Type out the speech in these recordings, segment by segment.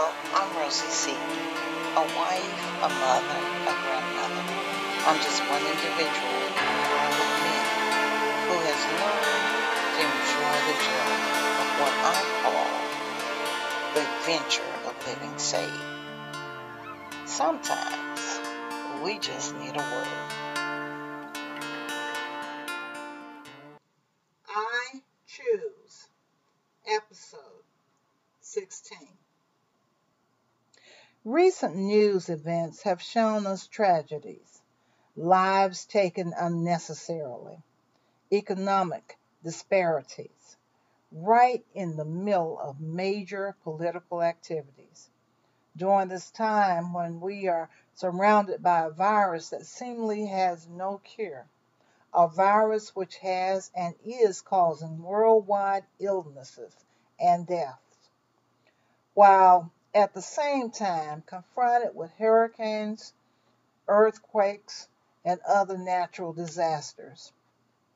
I'm Rosie C. A wife, a mother, a grandmother. I'm just one individual men who has learned to enjoy the journey of what I call the adventure of living saved. Sometimes we just need a word. I choose episode 16. Recent news events have shown us tragedies, lives taken unnecessarily, economic disparities, right in the middle of major political activities. During this time when we are surrounded by a virus that seemingly has no cure, a virus which has and is causing worldwide illnesses and deaths, while at the same time confronted with hurricanes, earthquakes, and other natural disasters,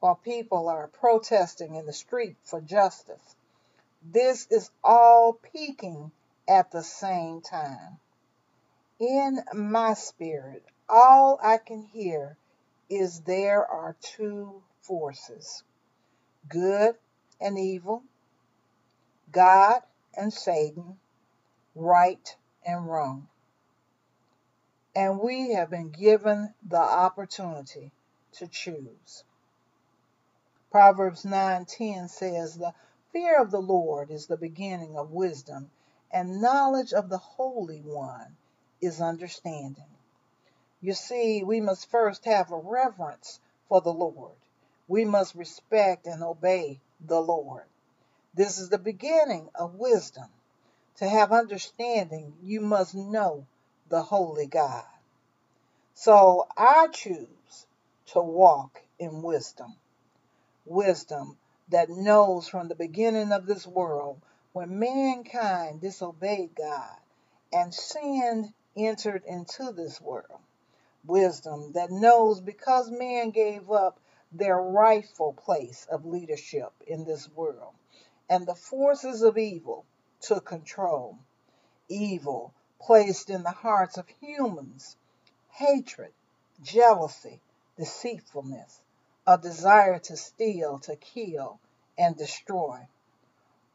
while people are protesting in the street for justice. This is all peaking at the same time. In my spirit, all I can hear is there are two forces good and evil, God and Satan, right and wrong. And we have been given the opportunity to choose. Proverbs 9:10 says, "The fear of the Lord is the beginning of wisdom, and knowledge of the Holy One is understanding." You see, we must first have a reverence for the Lord. We must respect and obey the Lord. This is the beginning of wisdom. To have understanding, you must know the Holy God. So I choose to walk in wisdom. Wisdom that knows from the beginning of this world when mankind disobeyed God and sin entered into this world. Wisdom that knows because man gave up their rightful place of leadership in this world and the forces of evil took control. Evil placed in the hearts of humans hatred, jealousy, deceitfulness, a desire to steal, to kill, and destroy.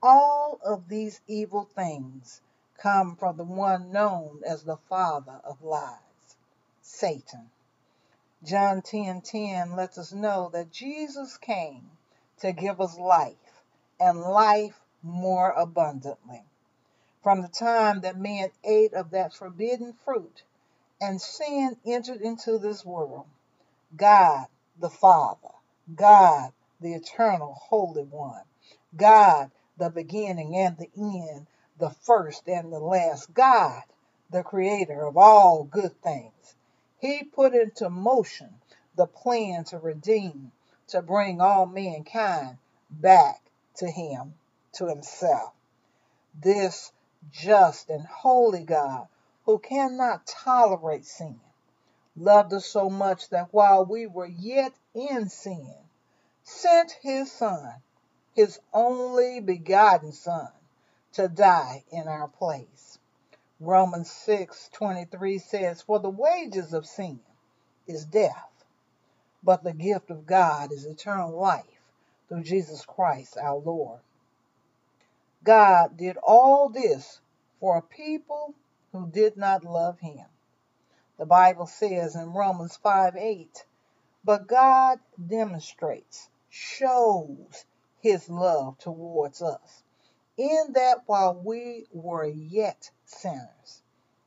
All of these evil things come from the one known as the father of lies, Satan. John 10:10 10, 10 lets us know that Jesus came to give us life and life more abundantly. From the time that man ate of that forbidden fruit and sin entered into this world, God the Father, God the eternal Holy One, God the beginning and the end, the first and the last, God the creator of all good things. He put into motion the plan to redeem, to bring all mankind back to Him to himself. This just and holy God, who cannot tolerate sin, loved us so much that while we were yet in sin, sent his Son, his only begotten Son, to die in our place. Romans 6:23 says, "For the wages of sin is death, but the gift of God is eternal life through Jesus Christ our Lord." God did all this for a people who did not love him. The Bible says in Romans 5 8, but God demonstrates, shows his love towards us, in that while we were yet sinners,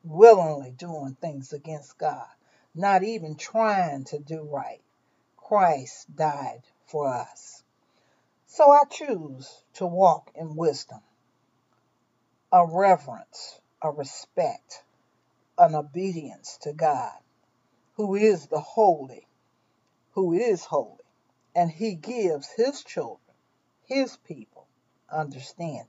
willingly doing things against God, not even trying to do right, Christ died for us. So I choose to walk in wisdom, a reverence, a respect, an obedience to God, who is the holy, who is holy, and he gives his children, his people, understanding.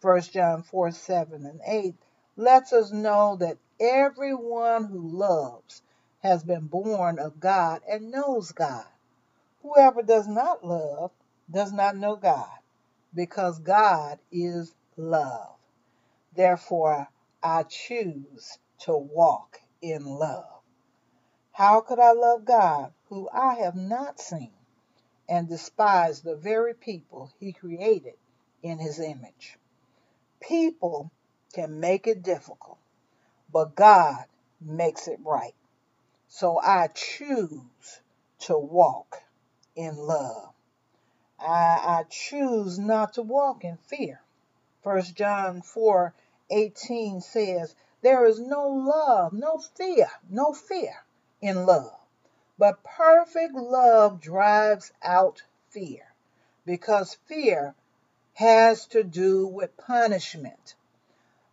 1 John 4 7 and 8 lets us know that everyone who loves has been born of God and knows God. Whoever does not love does not know God, because God is love. Therefore, I choose to walk in love. How could I love God who I have not seen and despise the very people he created in his image? People can make it difficult, but God makes it right. So I choose to walk in love. I, I choose not to walk in fear. 1 John 4 18 says, There is no love, no fear, no fear in love. But perfect love drives out fear because fear has to do with punishment.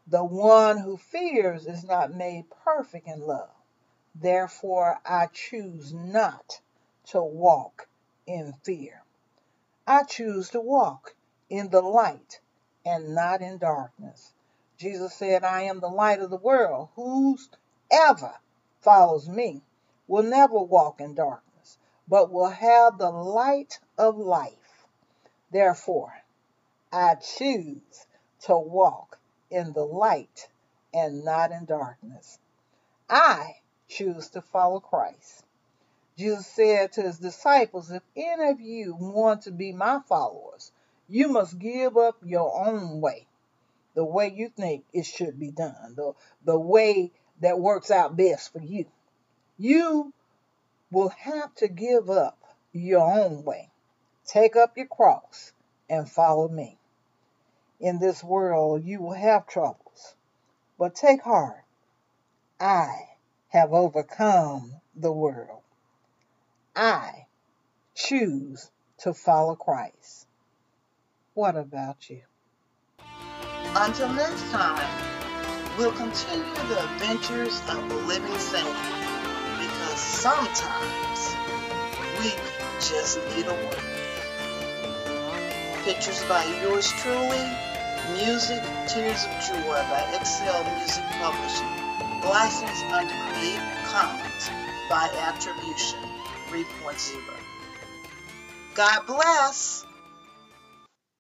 The one who fears is not made perfect in love. Therefore, I choose not to walk in fear. I choose to walk in the light and not in darkness. Jesus said, I am the light of the world. Whoever follows me will never walk in darkness, but will have the light of life. Therefore, I choose to walk in the light and not in darkness. I choose to follow Christ. Jesus said to his disciples, If any of you want to be my followers, you must give up your own way, the way you think it should be done, the, the way that works out best for you. You will have to give up your own way. Take up your cross and follow me. In this world, you will have troubles, but take heart. I have overcome the world. I choose to follow Christ. What about you? Until next time, we'll continue the adventures of the living saint because sometimes we just need a word. Pictures by yours truly, music Tears of Joy by Excel Music Publishing, licensed under Creative Commons by Attribution 3.0. God bless.